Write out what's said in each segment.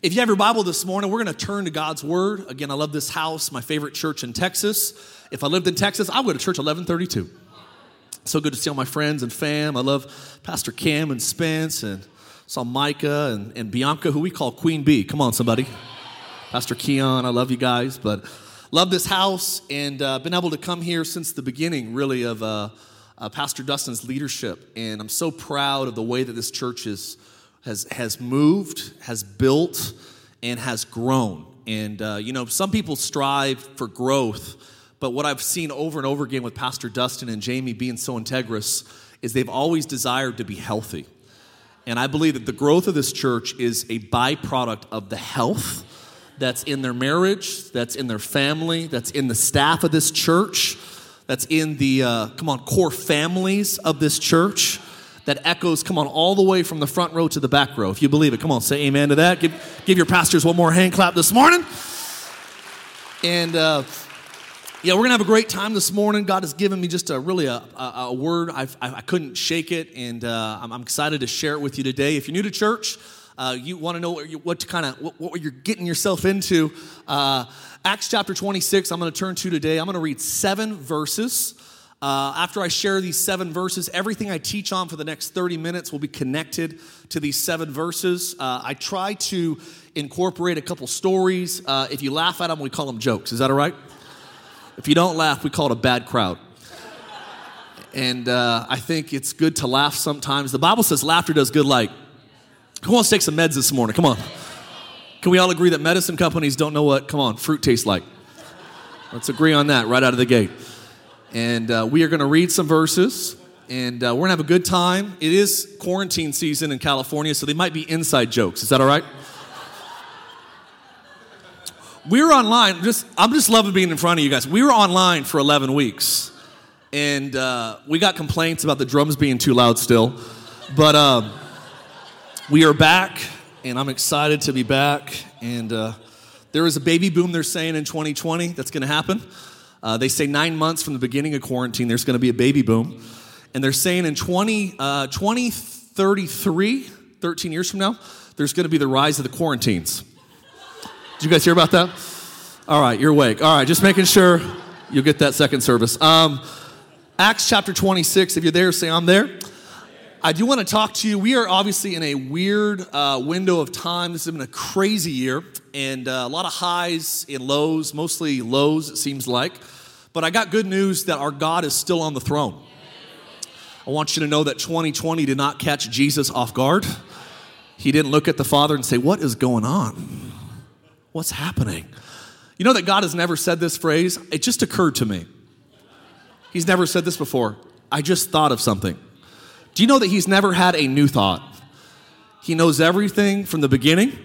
If you have your Bible this morning, we're going to turn to God's Word. Again, I love this house, my favorite church in Texas. If I lived in Texas, I would go to church 1132. So good to see all my friends and fam. I love Pastor Cam and Spence and saw Micah and, and Bianca, who we call Queen Bee. Come on, somebody. Pastor Keon, I love you guys, but love this house and uh, been able to come here since the beginning, really, of uh, uh, Pastor Dustin's leadership. And I'm so proud of the way that this church is has, has moved, has built, and has grown. And, uh, you know, some people strive for growth, but what I've seen over and over again with Pastor Dustin and Jamie being so integrous is they've always desired to be healthy. And I believe that the growth of this church is a byproduct of the health that's in their marriage, that's in their family, that's in the staff of this church, that's in the, uh, come on, core families of this church that echoes, come on, all the way from the front row to the back row. If you believe it, come on, say amen to that. Give, give your pastors one more hand clap this morning. And uh, yeah, we're gonna have a great time this morning. God has given me just a really a, a, a word. I've, I, I couldn't shake it, and uh, I'm, I'm, excited to share it with you today. If you're new to church, uh, you want to know what, you, what kind of what, what, you're getting yourself into. Uh, Acts chapter 26. I'm going to turn to today. I'm going to read seven verses. Uh, after I share these seven verses, everything I teach on for the next 30 minutes will be connected to these seven verses. Uh, I try to incorporate a couple stories. Uh, if you laugh at them, we call them jokes. Is that all right? If you don't laugh, we call it a bad crowd. And uh, I think it's good to laugh sometimes. The Bible says laughter does good like. Who wants to take some meds this morning? Come on. Can we all agree that medicine companies don't know what, come on, fruit tastes like? Let's agree on that right out of the gate. And uh, we are going to read some verses and uh, we're going to have a good time. It is quarantine season in California, so they might be inside jokes. Is that all right? we were online. Just I'm just loving being in front of you guys. We were online for 11 weeks, and uh, we got complaints about the drums being too loud still, but um, we are back, and I'm excited to be back. And uh, there is a baby boom they're saying in 2020 that's going to happen. Uh, they say nine months from the beginning of quarantine, there's going to be a baby boom. And they're saying in 20, uh, 2033, 13 years from now, there's going to be the rise of the quaranteens. Did you guys hear about that? All right, you're awake. All right, just making sure you'll get that second service. Um, Acts chapter 26, if you're there, say, I'm there. I do want to talk to you. We are obviously in a weird uh, window of time. This has been a crazy year and uh, a lot of highs and lows, mostly lows, it seems like. But I got good news that our God is still on the throne. I want you to know that 2020 did not catch Jesus off guard. He didn't look at the Father and say, What is going on? What's happening? You know that God has never said this phrase? It just occurred to me. He's never said this before. I just thought of something. Do you know that He's never had a new thought? He knows everything from the beginning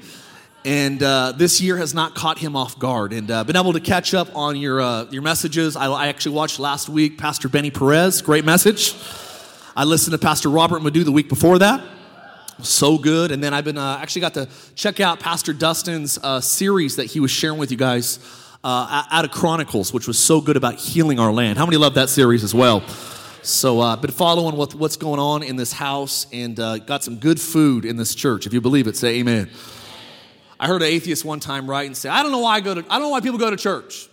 and uh, this year has not caught him off guard and uh, been able to catch up on your, uh, your messages. I, I, actually watched last week pastor benny perez great message. I listened to pastor robert madu the week before that. So good and then i've been uh, actually got to check out pastor dustin's uh, series that he was sharing with you guys uh, out of chronicles which was so good about healing our land. How many love that series as well so i've been following what, what's going on in this house and got some good food in this church if you believe it say amen I heard an atheist one time write and say, I don't know why I go to, I don't know why people go to church.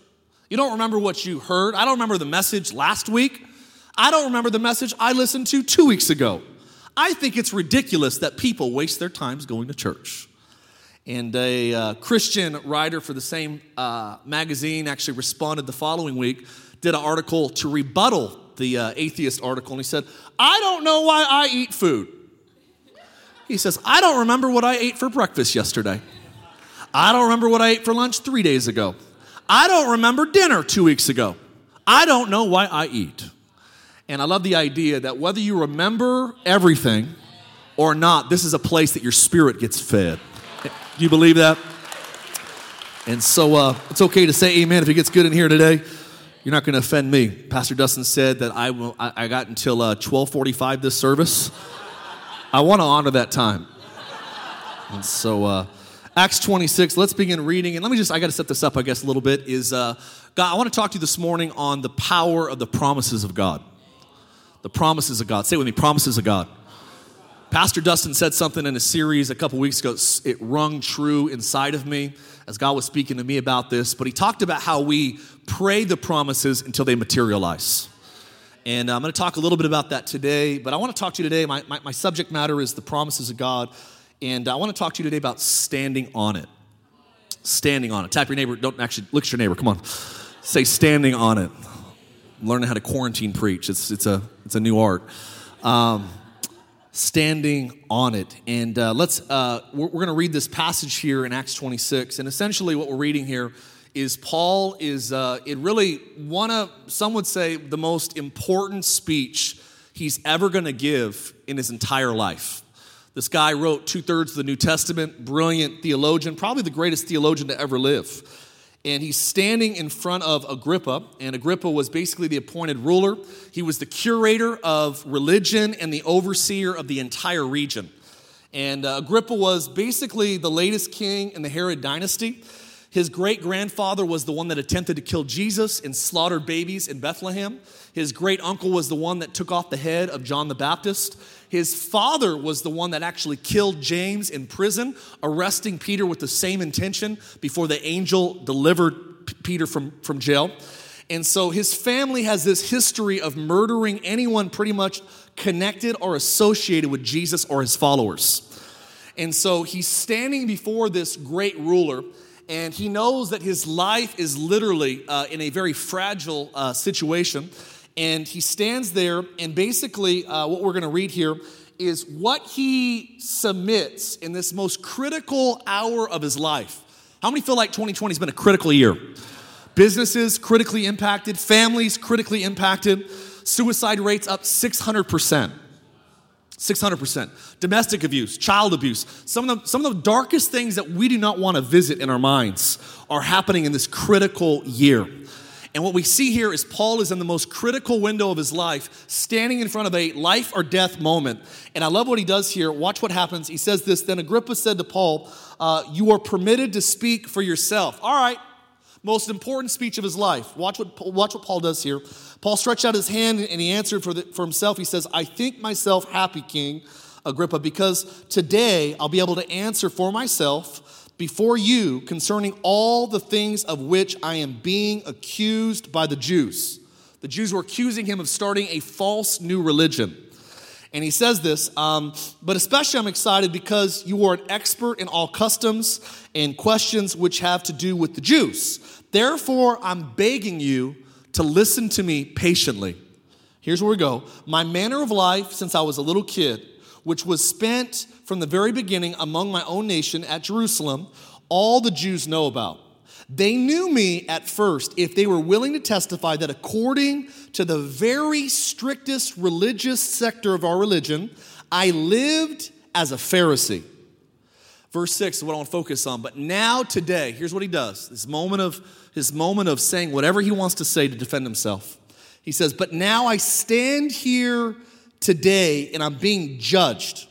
You don't remember what you heard. I don't remember the message last week. I don't remember the message I listened to two weeks ago. I think it's ridiculous that people waste their times going to church. And a uh, Christian writer for the same uh, magazine actually responded the following week, did an article to rebuttal the uh, atheist article, and he said, I don't know why I eat food. He says, I don't remember what I ate for breakfast yesterday. I don't remember what I ate for lunch three days ago. I don't remember dinner two weeks ago. I don't know why I eat. And I love the idea that whether you remember everything or not, this is a place that your spirit gets fed. Do you believe that? And so uh, it's okay to say amen if it gets good in here today. You're not going to offend me. Pastor Dustin said that I, will, I, I got until uh, 1245 this service. I want to honor that time. And so... Uh, Acts 26, let's begin reading. And let me just, I got to set this up, I guess, a little bit. Is uh, God, I want to talk to you this morning on the power of the promises of God. The promises of God. Say with me, promises of God. Pastor Dustin said something in a series a couple weeks ago. It rung true inside of me as God was speaking to me about this. But he talked about how we pray the promises until they materialize. And I'm going to talk a little bit about that today. But I want to talk to you today. My, my, my subject matter is the promises of God. And I want to talk to you today about standing on it. Standing on it. Tap your neighbor. Don't actually look at your neighbor. Come on. Say standing on it. learning how to quarantine preach. It's, it's, a, it's a new art. Um, standing on it. And uh, let's, uh, we're, we're going to read this passage here in Acts 26. And essentially, what we're reading here is Paul is, uh, it really one of, some would say, the most important speech he's ever going to give in his entire life. This guy wrote two thirds of the New Testament, brilliant theologian, probably the greatest theologian to ever live and he's standing in front of Agrippa, and Agrippa was basically the appointed ruler. He was the curator of religion and the overseer of the entire region. And uh, Agrippa was basically the latest king in the Herod dynasty. His great grandfather was the one that attempted to kill Jesus and slaughtered babies in Bethlehem. His great uncle was the one that took off the head of John the Baptist. His father was the one that actually killed James in prison, arresting Peter with the same intention before the angel delivered P- Peter from, from jail. And so his family has this history of murdering anyone pretty much connected or associated with Jesus or his followers. And so he's standing before this great ruler, and he knows that his life is literally uh, in a very fragile uh, situation. And he stands there, and basically, uh, what we're going to read here is what he submits in this most critical hour of his life. How many feel like 2020 has been a critical year? Businesses critically impacted, families critically impacted, suicide rates up 600%. 600%. Domestic abuse, child abuse, some of, the, some of the darkest things that we do not want to visit in our minds are happening in this critical year. And what we see here is Paul is in the most critical window of his life, standing in front of a life or death moment. And I love what he does here. Watch what happens. He says this Then Agrippa said to Paul, uh, You are permitted to speak for yourself. All right, most important speech of his life. Watch what, watch what Paul does here. Paul stretched out his hand and he answered for, the, for himself. He says, I think myself happy, King Agrippa, because today I'll be able to answer for myself before you concerning all the things of which I am being accused by the Jews. The Jews were accusing him of starting a false new religion. And he says this, um, but especially I'm excited because you are an expert in all customs and questions which have to do with the Jews. Therefore, I'm begging you to listen to me patiently. Here's where we go. My manner of life since I was a little kid, which was spent from the very beginning among my own nation at Jerusalem, all the Jews know about. They knew me at first if they were willing to testify that according to the very strictest religious sector of our religion, I lived as a Pharisee. Verse 6 is what I want to focus on. But now, today, here's what he does. This moment of his moment of saying whatever he wants to say to defend himself. He says, But now I stand here today and I'm being judged.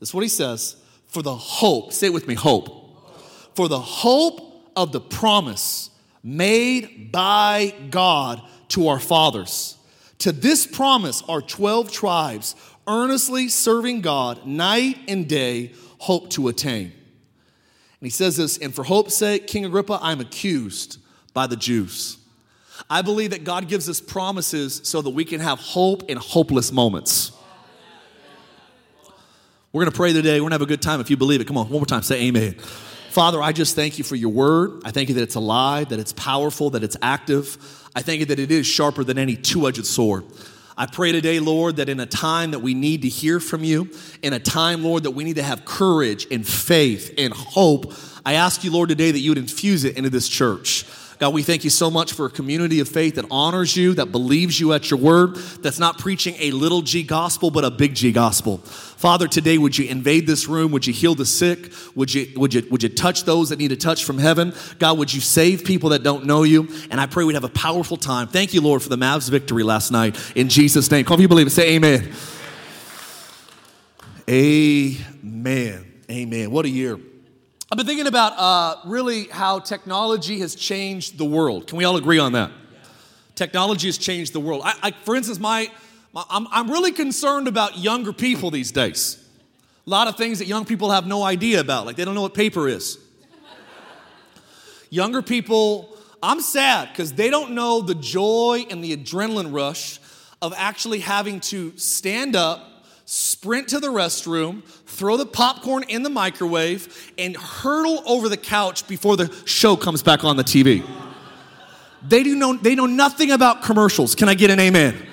That's what he says. For the hope, say it with me, hope. For the hope of the promise made by God to our fathers. To this promise our 12 tribes earnestly serving God night and day, hope to attain. And he says this, and for hope's sake, King Agrippa, I'm accused by the Jews. I believe that God gives us promises so that we can have hope in hopeless moments. We're going to pray today. We're going to have a good time if you believe it. Come on, one more time. Say amen. Father, I just thank you for your word. I thank you that it's alive, that it's powerful, that it's active. I thank you that it is sharper than any two edged sword. I pray today, Lord, that in a time that we need to hear from you, in a time, Lord, that we need to have courage and faith and hope, I ask you, Lord, today that you would infuse it into this church. God, we thank you so much for a community of faith that honors you, that believes you at your word, that's not preaching a little g gospel, but a big G gospel. Father, today would you invade this room? Would you heal the sick? Would you, would you, would you touch those that need a touch from heaven? God, would you save people that don't know you? And I pray we'd have a powerful time. Thank you, Lord, for the Mavs victory last night. In Jesus' name. Come if you believe it. Say amen. Amen. Amen. What a year. I've been thinking about uh, really how technology has changed the world. Can we all agree on that? Technology has changed the world. I, I, for instance, my, my I'm, I'm really concerned about younger people these days. A lot of things that young people have no idea about, like they don't know what paper is. Younger people, I'm sad because they don't know the joy and the adrenaline rush of actually having to stand up, sprint to the restroom, throw the popcorn in the microwave, and hurdle over the couch before the show comes back on the TV. They do know they know nothing about commercials. Can I get an amen?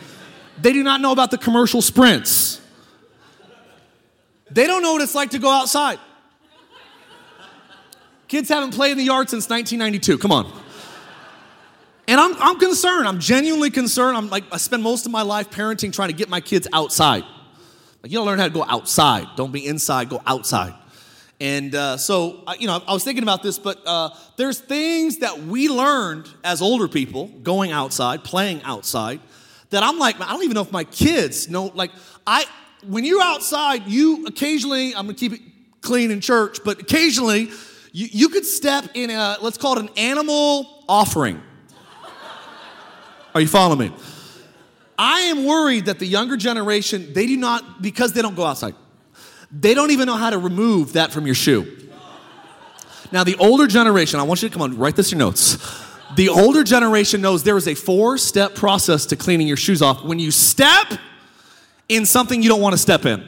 They do not know about the commercial sprints. They don't know what it's like to go outside. Kids haven't played in the yard since 1992. Come on. And I'm, I'm concerned. I'm genuinely concerned. I'm like, I spend most of my life parenting, trying to get my kids outside. Like, you gotta learn how to go outside. Don't be inside, go outside. And uh, so, you know, I was thinking about this, but uh, there's things that we learned as older people going outside, playing outside, that I'm like, I don't even know if my kids know. Like, I, when you're outside, you occasionally, I'm gonna keep it clean in church, but occasionally, you, you could step in a, let's call it an animal offering. Are you following me? I am worried that the younger generation, they do not, because they don't go outside, they don't even know how to remove that from your shoe. Now, the older generation, I want you to come on, write this in your notes. The older generation knows there is a four step process to cleaning your shoes off. When you step in something you don't want to step in,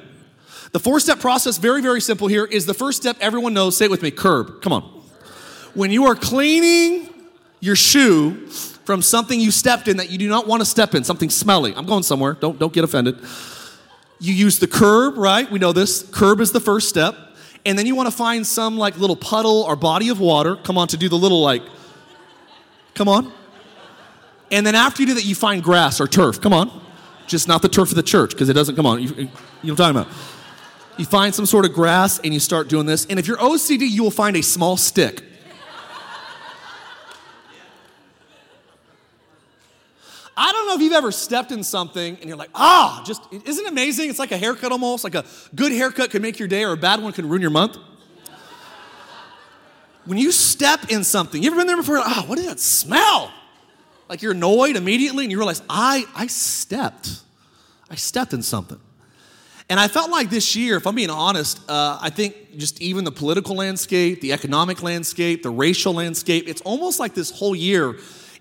the four step process, very, very simple here, is the first step everyone knows. Say it with me curb. Come on. When you are cleaning your shoe, from something you stepped in that you do not want to step in, something smelly. I'm going somewhere. Don't, don't get offended. You use the curb, right? We know this. Curb is the first step. And then you want to find some like little puddle or body of water. Come on, to do the little like, come on. And then after you do that, you find grass or turf. Come on. Just not the turf of the church because it doesn't, come on. You, you know what I'm talking about. You find some sort of grass and you start doing this. And if you're OCD, you will find a small stick. I don't know if you've ever stepped in something and you're like, ah, just, isn't it amazing? It's like a haircut almost. Like a good haircut could make your day or a bad one can ruin your month. when you step in something, you ever been there before? Ah, oh, what that smell? Like you're annoyed immediately and you realize, I, I stepped. I stepped in something. And I felt like this year, if I'm being honest, uh, I think just even the political landscape, the economic landscape, the racial landscape, it's almost like this whole year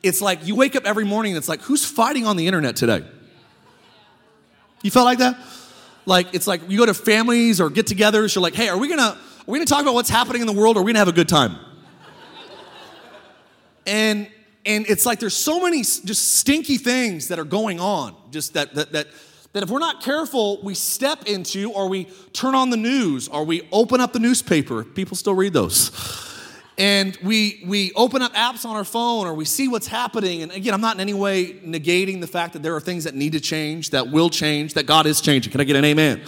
it's like you wake up every morning and it's like, who's fighting on the internet today? You felt like that? Like it's like you go to families or get togethers, you're like, hey, are we gonna are we gonna talk about what's happening in the world or are we gonna have a good time? and and it's like there's so many just stinky things that are going on, just that that that that if we're not careful, we step into or we turn on the news or we open up the newspaper. People still read those and we we open up apps on our phone or we see what's happening. And again i'm not in any way negating the fact that there are things that need to change that will change that god is changing. Can i get an amen?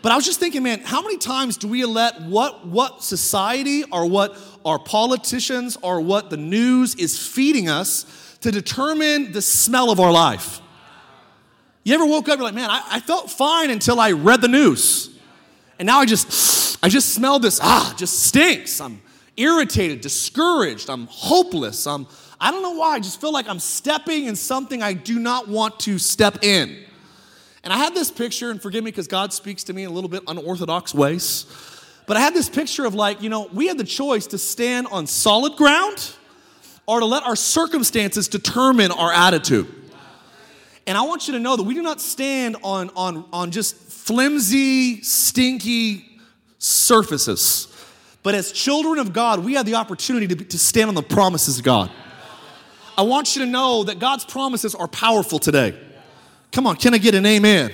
But i was just thinking man how many times do we let what what society or what our politicians or what the news is feeding us to determine the smell of our life? You ever woke up you're like man i, I felt fine until i read the news. And now i just i just smell this ah just stinks. I'm irritated, discouraged, I'm hopeless. I'm, I don't know why, I just feel like I'm stepping in something I do not want to step in. And I had this picture, and forgive me because God speaks to me in a little bit unorthodox ways. But I had this picture of like, you know, we had the choice to stand on solid ground or to let our circumstances determine our attitude. And I want you to know that we do not stand on, on, on just flimsy, stinky surfaces. But as children of God, we have the opportunity to, to stand on the promises of God. I want you to know that God's promises are powerful today. Come on, can I get an amen?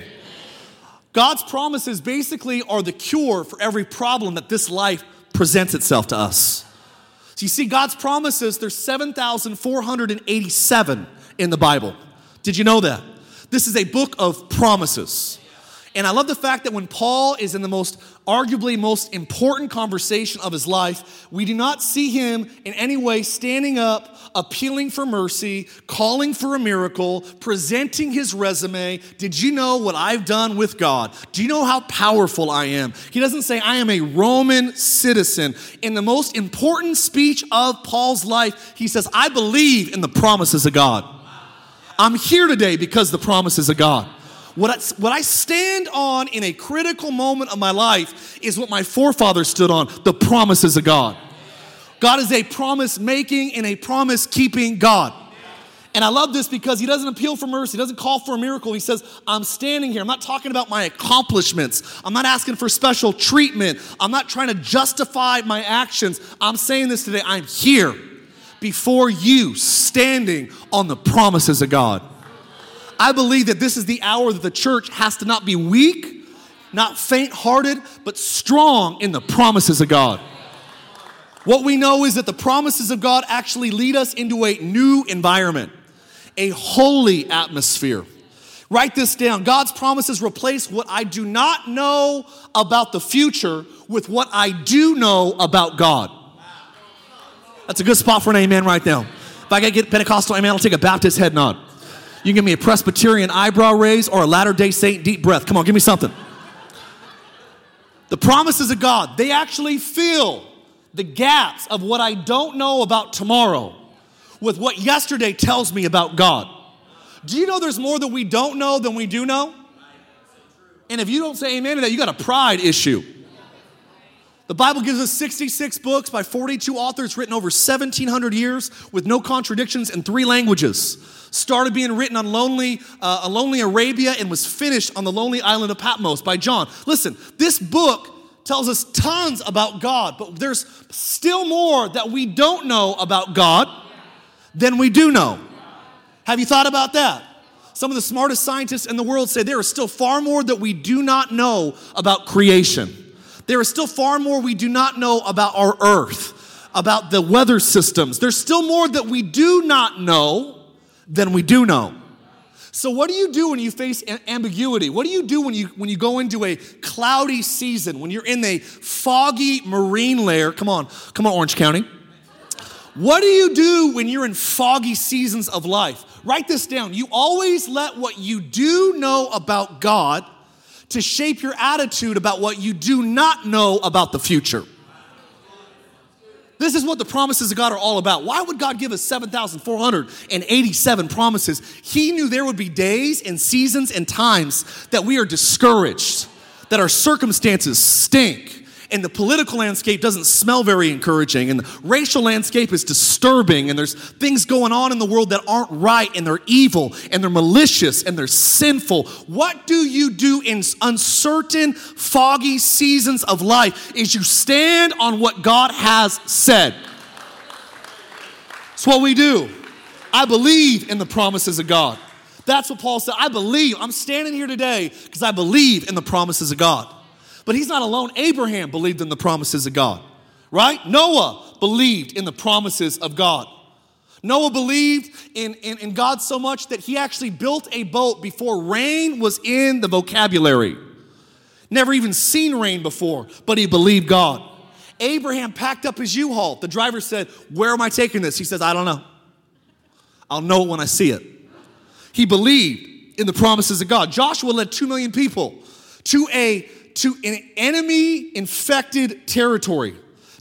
God's promises basically are the cure for every problem that this life presents itself to us. So you see, God's promises, there's 7,487 in the Bible. Did you know that? This is a book of promises. And I love the fact that when Paul is in the most, arguably most important conversation of his life, we do not see him in any way standing up, appealing for mercy, calling for a miracle, presenting his resume. Did you know what I've done with God? Do you know how powerful I am? He doesn't say, I am a Roman citizen. In the most important speech of Paul's life, he says, I believe in the promises of God. I'm here today because the promises of God. What I, what I stand on in a critical moment of my life is what my forefathers stood on the promises of God. God is a promise making and a promise keeping God. And I love this because he doesn't appeal for mercy, he doesn't call for a miracle. He says, I'm standing here. I'm not talking about my accomplishments. I'm not asking for special treatment. I'm not trying to justify my actions. I'm saying this today. I'm here before you, standing on the promises of God. I believe that this is the hour that the church has to not be weak, not faint hearted, but strong in the promises of God. What we know is that the promises of God actually lead us into a new environment a holy atmosphere. Write this down. God's promises replace what I do not know about the future with what I do know about God. That's a good spot for an amen right now. If I gotta get Pentecostal amen, I'll take a Baptist head nod. You can give me a Presbyterian eyebrow raise or a Latter day Saint deep breath. Come on, give me something. The promises of God, they actually fill the gaps of what I don't know about tomorrow with what yesterday tells me about God. Do you know there's more that we don't know than we do know? And if you don't say amen to that, you got a pride issue. The Bible gives us 66 books by 42 authors written over 1700 years with no contradictions in three languages. Started being written on lonely, uh, a lonely Arabia and was finished on the lonely island of Patmos by John. Listen, this book tells us tons about God, but there's still more that we don't know about God than we do know. Have you thought about that? Some of the smartest scientists in the world say there is still far more that we do not know about creation. There is still far more we do not know about our earth, about the weather systems. There's still more that we do not know than we do know. So what do you do when you face ambiguity? What do you do when you when you go into a cloudy season, when you're in a foggy marine layer? Come on, come on Orange County. What do you do when you're in foggy seasons of life? Write this down. You always let what you do know about God to shape your attitude about what you do not know about the future. This is what the promises of God are all about. Why would God give us 7,487 promises? He knew there would be days and seasons and times that we are discouraged, that our circumstances stink, and the political landscape doesn't smell very encouraging, and the racial landscape is disturbing, and there's things going on in the world that aren't right, and they're evil, and they're malicious, and they're sinful. What do you do in uncertain, foggy seasons of life? Is you stand on what God has said. It's what we do. I believe in the promises of God. That's what Paul said. I believe. I'm standing here today because I believe in the promises of God. But he's not alone. Abraham believed in the promises of God, right? Noah believed in the promises of God. Noah believed in, in, in, God so much that he actually built a boat before rain was in the vocabulary. Never even seen rain before, but he believed God. Abraham packed up his U Haul. The driver said, Where am I taking this? He says, I don't know. I'll know it when I see it. He believed in the promises of God. Joshua led two million people to a to an enemy infected territory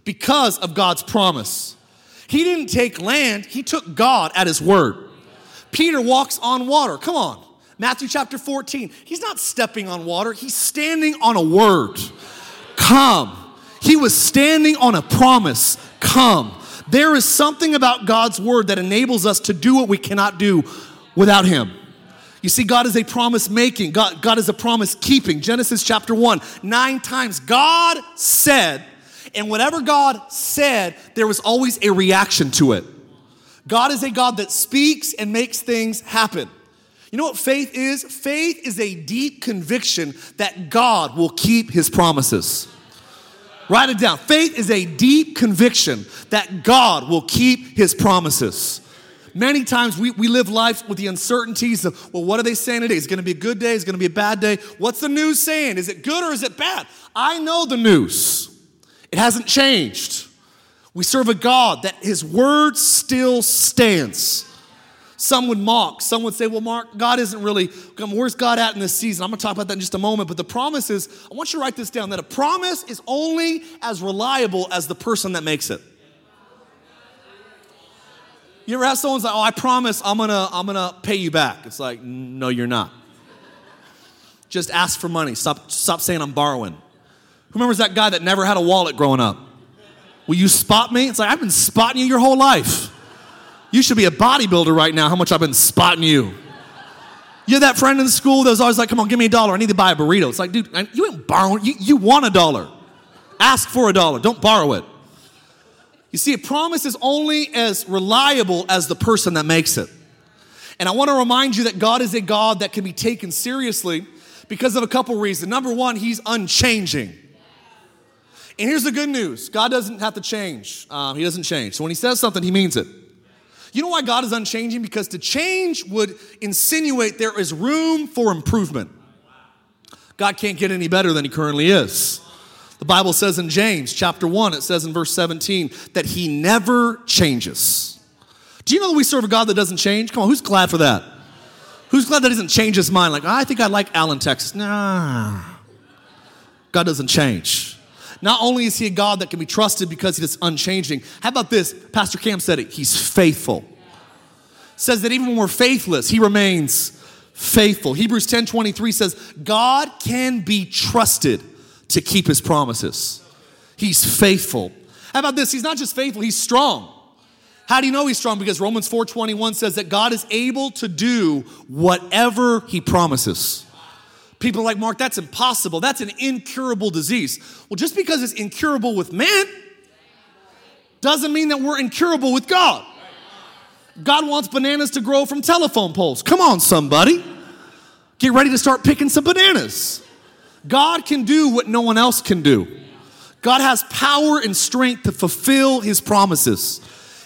because of God's promise. He didn't take land, he took God at his word. Peter walks on water. Come on. Matthew chapter 14. He's not stepping on water, he's standing on a word. Come. He was standing on a promise. Come. There is something about God's word that enables us to do what we cannot do without him. You see, God is a promise making, God, God is a promise keeping. Genesis chapter 1, nine times God said, and whatever God said, there was always a reaction to it. God is a God that speaks and makes things happen. You know what faith is? Faith is a deep conviction that God will keep his promises. Write it down. Faith is a deep conviction that God will keep his promises. Many times we, we live life with the uncertainties of, well, what are they saying today? Is it going to be a good day? Is it going to be a bad day? What's the news saying? Is it good or is it bad? I know the news. It hasn't changed. We serve a God that his word still stands. Some would mock. Some would say, well, Mark, God isn't really, where's God at in this season? I'm going to talk about that in just a moment. But the promise is, I want you to write this down that a promise is only as reliable as the person that makes it. You ever have someone say, "Oh, I promise I'm gonna I'm gonna pay you back"? It's like, no, you're not. Just ask for money. Stop, stop saying I'm borrowing. Who remembers that guy that never had a wallet growing up? Will you spot me? It's like, I've been spotting you your whole life. You should be a bodybuilder right now, how much I've been spotting you. You had that friend in school that was always like, come on, give me a dollar. I need to buy a burrito. It's like, dude, you ain't borrowing. You, you want a dollar. Ask for a dollar. Don't borrow it. You see, a promise is only as reliable as the person that makes it. And I want to remind you that God is a God that can be taken seriously because of a couple reasons. Number one, He's unchanging. And here's the good news God doesn't have to change, um, He doesn't change. So when He says something, He means it. You know why God is unchanging? Because to change would insinuate there is room for improvement. God can't get any better than He currently is. The Bible says in James chapter 1, it says in verse 17 that He never changes. Do you know that we serve a God that doesn't change? Come on, who's glad for that? Who's glad that he doesn't change his mind? Like, I think I like Allen, Texas. Nah. God doesn't change. Not only is he a God that can be trusted because he is unchanging, how about this? Pastor Cam said it. He's faithful. Says that even when we're faithless, he remains faithful. Hebrews 10 23 says, God can be trusted to keep his promises. He's faithful. How about this? He's not just faithful, he's strong. How do you know he's strong? Because Romans 4:21 says that God is able to do whatever he promises. People are like, Mark, that's impossible. That's an incurable disease. Well, just because it's incurable with man doesn't mean that we're incurable with God. God wants bananas to grow from telephone poles. Come on, somebody. Get ready to start picking some bananas. God can do what no one else can do. God has power and strength to fulfill his promises.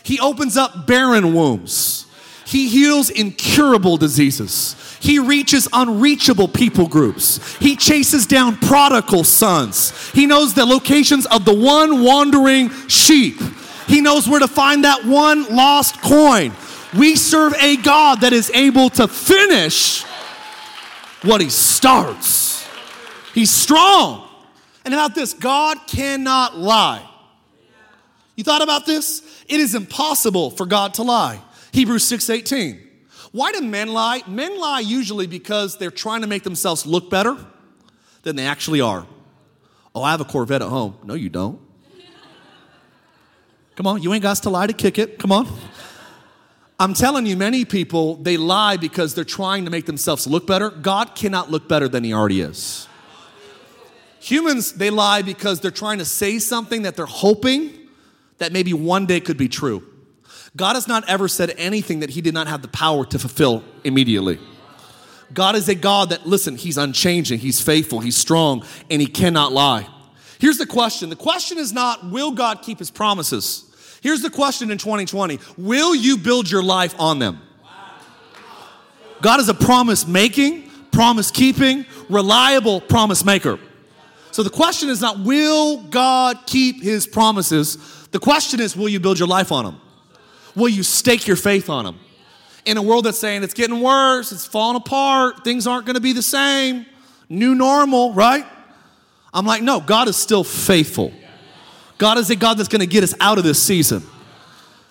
He opens up barren wombs. He heals incurable diseases. He reaches unreachable people groups. He chases down prodigal sons. He knows the locations of the one wandering sheep. He knows where to find that one lost coin. We serve a God that is able to finish what he starts. He's strong. And about this, God cannot lie. You thought about this? It is impossible for God to lie. Hebrews 6:18. Why do men lie? Men lie usually because they're trying to make themselves look better than they actually are. Oh, I have a Corvette at home. No, you don't. Come on, you ain't got to lie to kick it. Come on. I'm telling you, many people, they lie because they're trying to make themselves look better. God cannot look better than He already is. Humans, they lie because they're trying to say something that they're hoping that maybe one day could be true. God has not ever said anything that He did not have the power to fulfill immediately. God is a God that, listen, He's unchanging, He's faithful, He's strong, and He cannot lie. Here's the question the question is not, will God keep His promises? Here's the question in 2020 Will you build your life on them? God is a promise making, promise keeping, reliable promise maker. So the question is not, will God keep his promises? The question is, will you build your life on them? Will you stake your faith on them? In a world that's saying it's getting worse, it's falling apart, things aren't going to be the same, new normal, right? I'm like, no, God is still faithful. God is a God that's going to get us out of this season.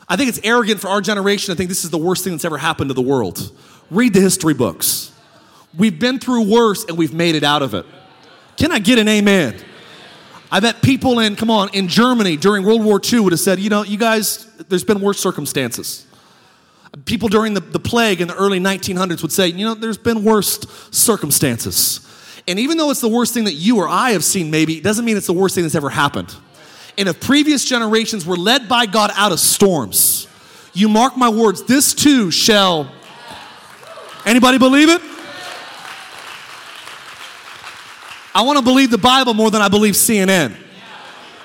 I think it's arrogant for our generation. I think this is the worst thing that's ever happened to the world. Read the history books. We've been through worse and we've made it out of it. Can I get an amen? I bet people in, come on, in Germany during World War II would have said, you know, you guys, there's been worse circumstances. People during the, the plague in the early 1900s would say, you know, there's been worse circumstances. And even though it's the worst thing that you or I have seen, maybe, it doesn't mean it's the worst thing that's ever happened and if previous generations were led by God out of storms, you mark my words, this too shall. Anybody believe it? I want to believe the Bible more than I believe CNN.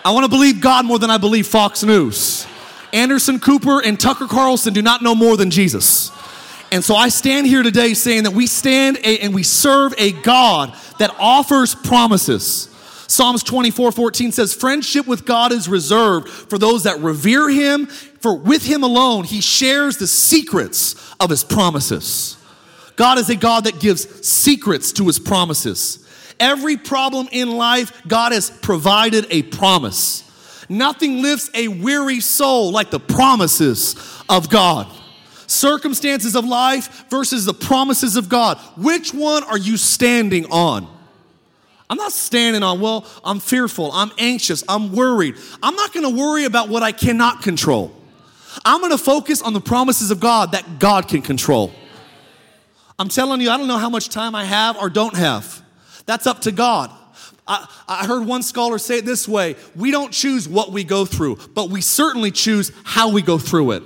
I want to believe God more than I believe Fox News. Anderson Cooper and Tucker Carlson do not know more than Jesus. And so I stand here today saying that we stand a, and we serve a God that offers promises. Psalms 24 14 says, Friendship with God is reserved for those that revere Him, for with Him alone He shares the secrets of His promises. God is a God that gives secrets to His promises. Every problem in life, God has provided a promise. Nothing lifts a weary soul like the promises of God. circumstances of life versus the promises of God. Which one are you standing on? I'm not standing on, well, I'm fearful, I'm anxious, I'm worried. I'm not gonna worry about what I cannot control. I'm gonna focus on the promises of God that God can control. I'm telling you, I don't know how much time I have or don't have. That's up to God. I, I, heard one scholar say it this way we don't choose what we go through, but we certainly choose how we go through it.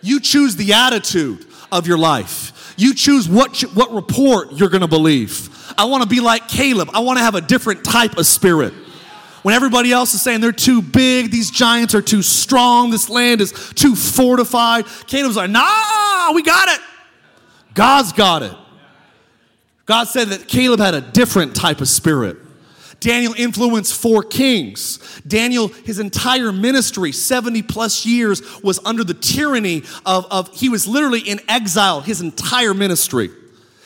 You choose the attitude of your life, you choose what, what report you're gonna believe. I wanna be like Caleb, I wanna have a different type of spirit. When everybody else is saying they're too big, these giants are too strong, this land is too fortified, Caleb's like, nah, we got it. God's got it. God said that Caleb had a different type of spirit. Daniel influenced four kings. Daniel, his entire ministry, 70 plus years, was under the tyranny of, of, he was literally in exile his entire ministry.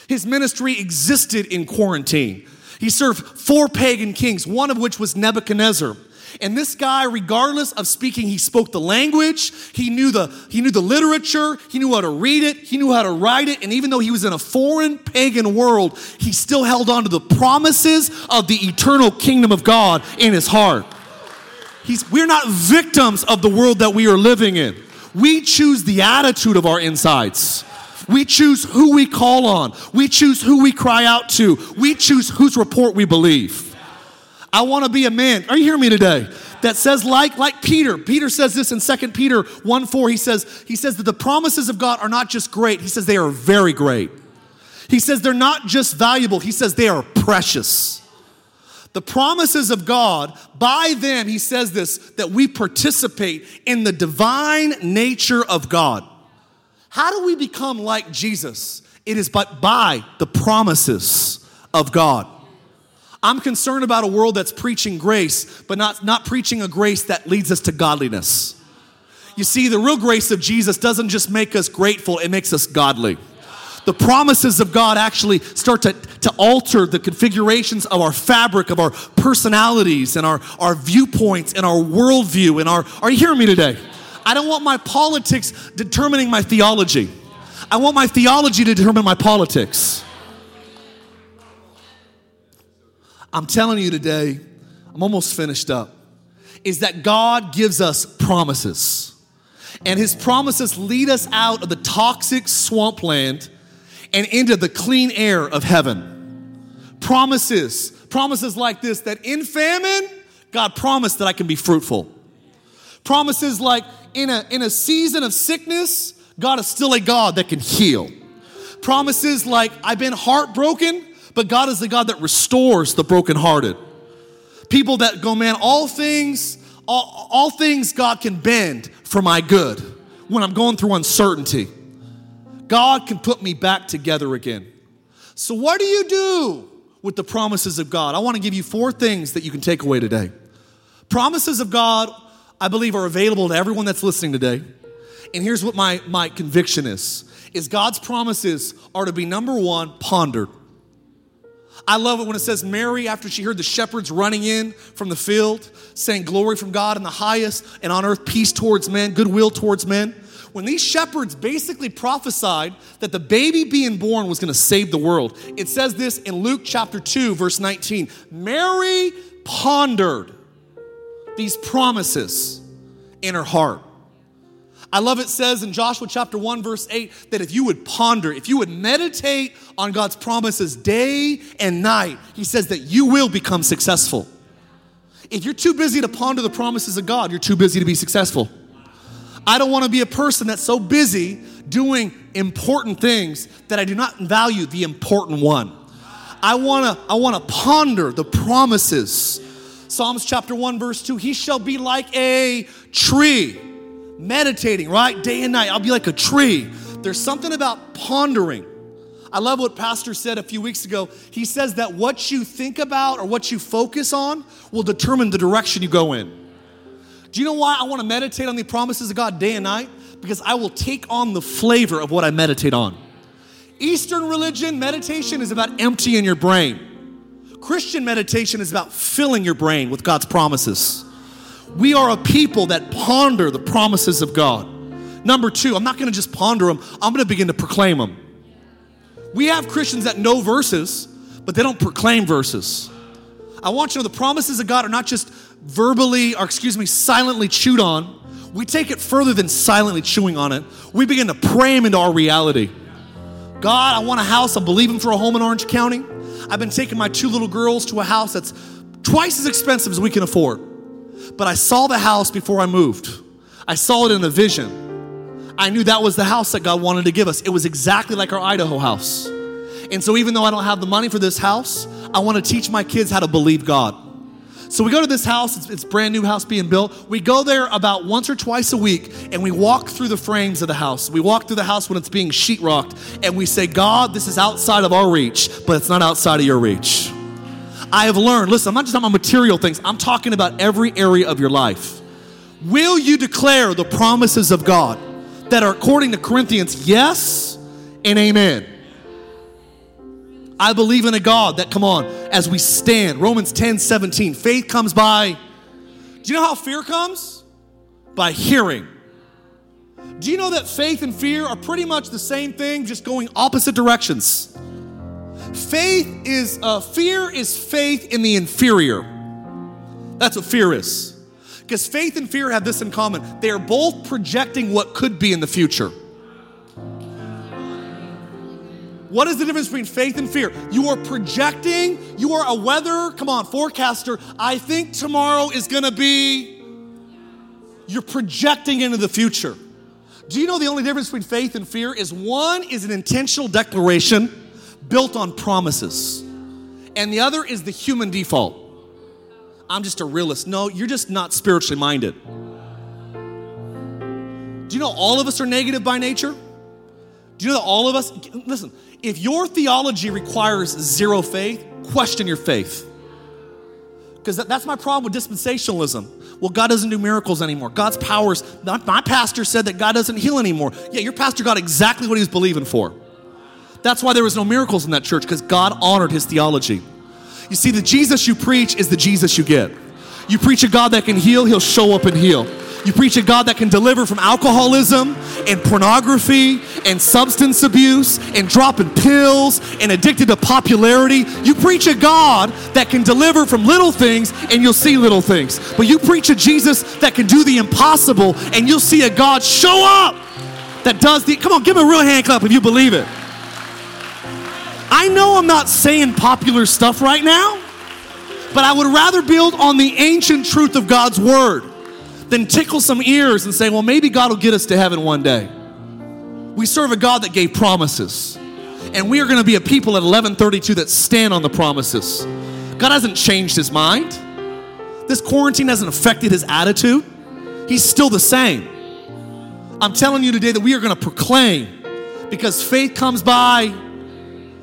His ministry existed in quarantine. He served four pagan kings, one of which was Nebuchadnezzar. And this guy, regardless of speaking, he spoke the language, he knew the, he knew the literature, he knew how to read it, he knew how to write it, and even though he was in a foreign pagan world, he still held on to the promises of the eternal kingdom of God in his heart. He's, we're not victims of the world that we are living in. We choose the attitude of our insides. We choose who we call on. We choose who we cry out to. We choose whose report we believe. I want to be a man. Are you hearing me today? That says like like Peter. Peter says this in 2 Peter 1 4. He says, he says that the promises of God are not just great, he says they are very great. He says they're not just valuable, he says they are precious. The promises of God, by them, he says this, that we participate in the divine nature of God. How do we become like Jesus? It is but by the promises of God. I'm concerned about a world that's preaching grace, but not, not preaching a grace that leads us to godliness. You see, the real grace of Jesus doesn't just make us grateful, it makes us godly. The promises of God actually start to, to alter the configurations of our fabric, of our personalities, and our, our viewpoints, and our worldview. And our, are you hearing me today? I don't want my politics determining my theology. I want my theology to determine my politics. I'm telling you today, I'm almost finished up, is that God gives us promises. And his promises lead us out of the toxic swampland and into the clean air of heaven. Promises, promises like this that in famine, God promised that I can be fruitful. Promises like in a, in a season of sickness, God is still a God that can heal. Promises like I've been heartbroken, but God is the God that restores the brokenhearted. People that go, man, all things, all, all things God can bend for my good when I'm going through uncertainty. God can put me back together again. So, what do you do with the promises of God? I want to give you four things that you can take away today. Promises of God, I believe, are available to everyone that's listening today. And here's what my, my conviction is is God's promises are to be number one, pondered. I love it when it says Mary, after she heard the shepherds running in from the field, saying, Glory from God in the highest, and on earth peace towards men, goodwill towards men. When these shepherds basically prophesied that the baby being born was going to save the world, it says this in Luke chapter 2, verse 19 Mary pondered these promises in her heart. I love it says in Joshua chapter 1 verse 8 that if you would ponder, if you would meditate on God's promises day and night, he says that you will become successful. If you're too busy to ponder the promises of God, you're too busy to be successful. I don't want to be a person that's so busy doing important things that I do not value the important one. I want to I want to ponder the promises. Psalms chapter 1 verse 2, he shall be like a tree meditating, right? Day and night. I'll be like a tree. There's something about pondering. I love what Pastor said a few weeks ago. He says that what you think about or what you focus on will determine the direction you go in. Do you know why I want to meditate on the promises of God day and night? Because I will take on the flavor of what I meditate on. Eastern religion, meditation is about emptying your brain. Christian meditation is about filling your brain with God's promises. We are a people that ponder the promises of God. Number two, I'm not going to just ponder them, I'm going to begin to proclaim them. We have Christians that know verses, but they don't proclaim verses. I want you to know the promises of God are not just verbally, or excuse me, silently chewed on. We take it further than silently chewing on it. We begin to pray them into our reality. God, I want a house. I'm believing for a home in Orange County. I've been taking my two little girls to a house that's twice as expensive as we can afford. But I saw the house before I moved. I saw it in a vision. I knew that was the house that God wanted to give us. It was exactly like our Idaho house. And so, even though I don't have the money for this house, I want to teach my kids how to believe God. So we go to this house, it's, it's brand new house being built. We go there about once or twice a week and we walk through the frames of the house. We walk through the house when it's being sheetrocked and we say, God, this is outside of our reach, but it's not outside of your reach. I have learned, listen, I'm not just talking about material things, I'm talking about every area of your life. Will you declare the promises of God that are according to Corinthians, yes and amen? I believe in a God that, come on, as we stand, Romans 10 17, faith comes by. Do you know how fear comes? By hearing. Do you know that faith and fear are pretty much the same thing, just going opposite directions? Faith is, uh, fear is faith in the inferior. That's what fear is. Because faith and fear have this in common they are both projecting what could be in the future. What is the difference between faith and fear? You are projecting, you are a weather, come on, forecaster. I think tomorrow is gonna be, you're projecting into the future. Do you know the only difference between faith and fear is one is an intentional declaration built on promises, and the other is the human default. I'm just a realist. No, you're just not spiritually minded. Do you know all of us are negative by nature? Do you know that all of us, listen, if your theology requires zero faith, question your faith. Because that's my problem with dispensationalism. Well, God doesn't do miracles anymore. God's powers, my pastor said that God doesn't heal anymore. Yeah, your pastor got exactly what he was believing for. That's why there was no miracles in that church, because God honored his theology. You see, the Jesus you preach is the Jesus you get. You preach a God that can heal, he'll show up and heal. You preach a God that can deliver from alcoholism and pornography and substance abuse and dropping pills and addicted to popularity. You preach a God that can deliver from little things and you'll see little things. But you preach a Jesus that can do the impossible and you'll see a God show up that does the. Come on, give him a real hand clap if you believe it. I know I'm not saying popular stuff right now, but I would rather build on the ancient truth of God's word than tickle some ears and say, well, maybe God will get us to heaven one day. We serve a God that gave promises. And we are going to be a people at 1132 that stand on the promises. God hasn't changed his mind. This quarantine hasn't affected his attitude. He's still the same. I'm telling you today that we are going to proclaim because faith comes by.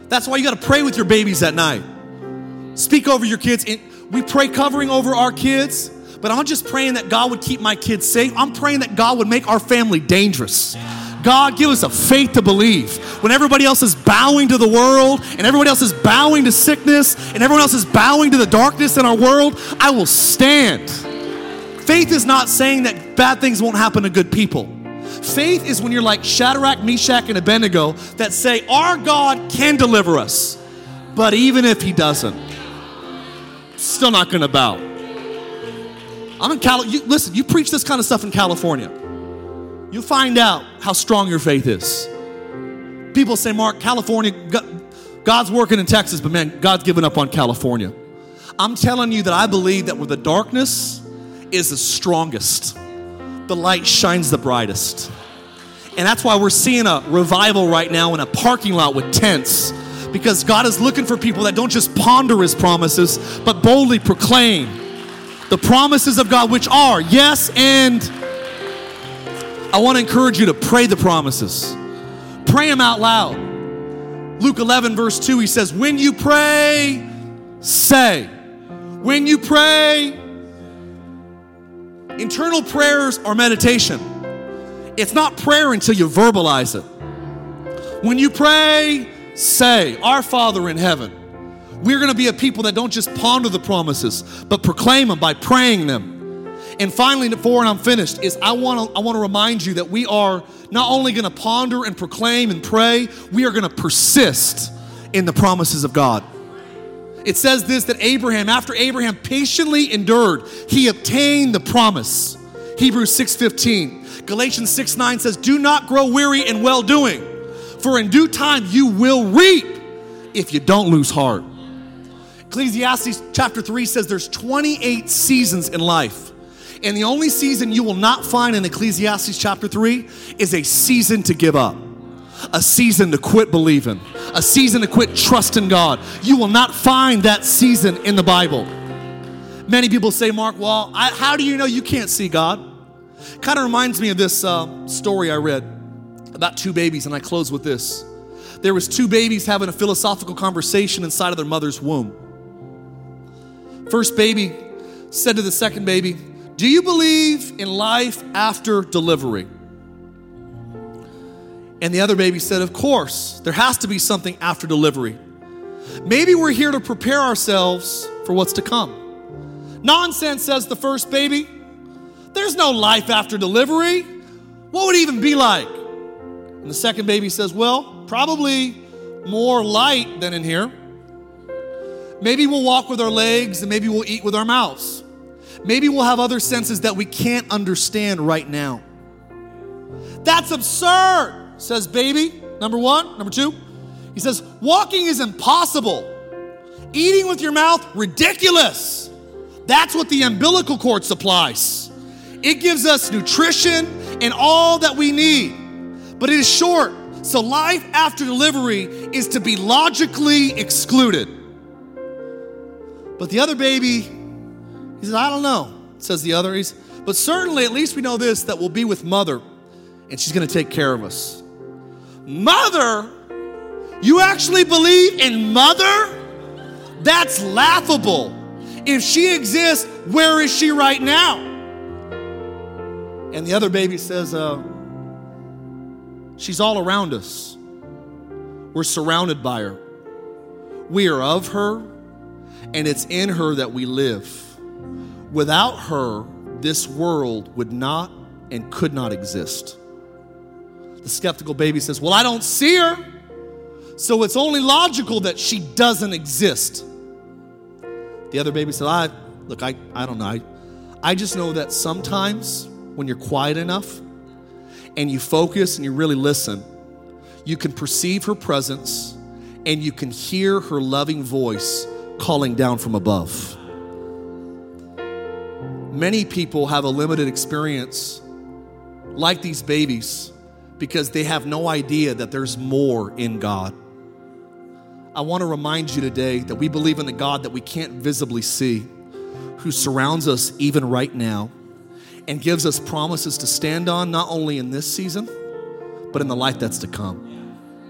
That's why you got to pray with your babies at night. Speak over your kids. We pray covering over our kids but I'm just praying that God would keep my kids safe. I'm praying that God would make our family dangerous. God, give us a faith to believe. When everybody else is bowing to the world, and everybody else is bowing to sickness, and everyone else is bowing to the darkness in our world, I will stand. Faith is not saying that bad things won't happen to good people. Faith is when you're like Shadrach, Meshach, and Abednego that say, Our God can deliver us, but even if He doesn't, still not gonna bow. I'm in Cal. You, listen, you preach this kind of stuff in California. You'll find out how strong your faith is. People say, Mark, California, God's working in Texas, but man, God's given up on California. I'm telling you that I believe that where the darkness is the strongest, the light shines the brightest. And that's why we're seeing a revival right now in a parking lot with tents because God is looking for people that don't just ponder his promises, but boldly proclaim the promises of God, which are yes, and I want to encourage you to pray the promises. Pray them out loud. Luke 11, verse 2, he says, When you pray, say. When you pray, internal prayers are meditation. It's not prayer until you verbalize it. When you pray, say, Our Father in heaven we're going to be a people that don't just ponder the promises, but proclaim them by praying them. And finally, four, and I'm finished, is I want to I want to remind you that we are not only going to ponder and proclaim and pray, we are going to persist in the promises of God. It says this that Abraham, after Abraham patiently endured, he obtained the promise. Hebrews 6:15. Galatians 6 9 says, Do not grow weary in well doing, for in due time you will reap if you don't lose heart. Ecclesiastes chapter 3 says there's 28 seasons in life. And the only season you will not find in Ecclesiastes chapter 3 is a season to give up, a season to quit believing, a season to quit trusting God. You will not find that season in the Bible. Many people say, Mark, well, I, how do you know you can't see God? Kind of reminds me of this uh, story I read about two babies, and I close with this. There was two babies having a philosophical conversation inside of their mother's womb. First baby said to the second baby, Do you believe in life after delivery? And the other baby said, Of course, there has to be something after delivery. Maybe we're here to prepare ourselves for what's to come. Nonsense, says the first baby. There's no life after delivery. What would it even be like? And the second baby says, Well, probably more light than in here. Maybe we'll walk with our legs and maybe we'll eat with our mouths. Maybe we'll have other senses that we can't understand right now. That's absurd, says baby. Number one. Number two, he says, walking is impossible. Eating with your mouth, ridiculous. That's what the umbilical cord supplies. It gives us nutrition and all that we need, but it is short. So, life after delivery is to be logically excluded. But the other baby, he says, I don't know, says the other. He's, but certainly, at least we know this that we'll be with mother and she's going to take care of us. Mother? You actually believe in mother? That's laughable. If she exists, where is she right now? And the other baby says, uh, She's all around us. We're surrounded by her. We are of her, and it's in her that we live. Without her, this world would not and could not exist. The skeptical baby says, Well, I don't see her, so it's only logical that she doesn't exist. The other baby said, I look, I, I don't know. I, I just know that sometimes when you're quiet enough and you focus and you really listen, you can perceive her presence and you can hear her loving voice calling down from above. Many people have a limited experience like these babies because they have no idea that there's more in God. I want to remind you today that we believe in the God that we can't visibly see, who surrounds us even right now and gives us promises to stand on, not only in this season, but in the life that's to come.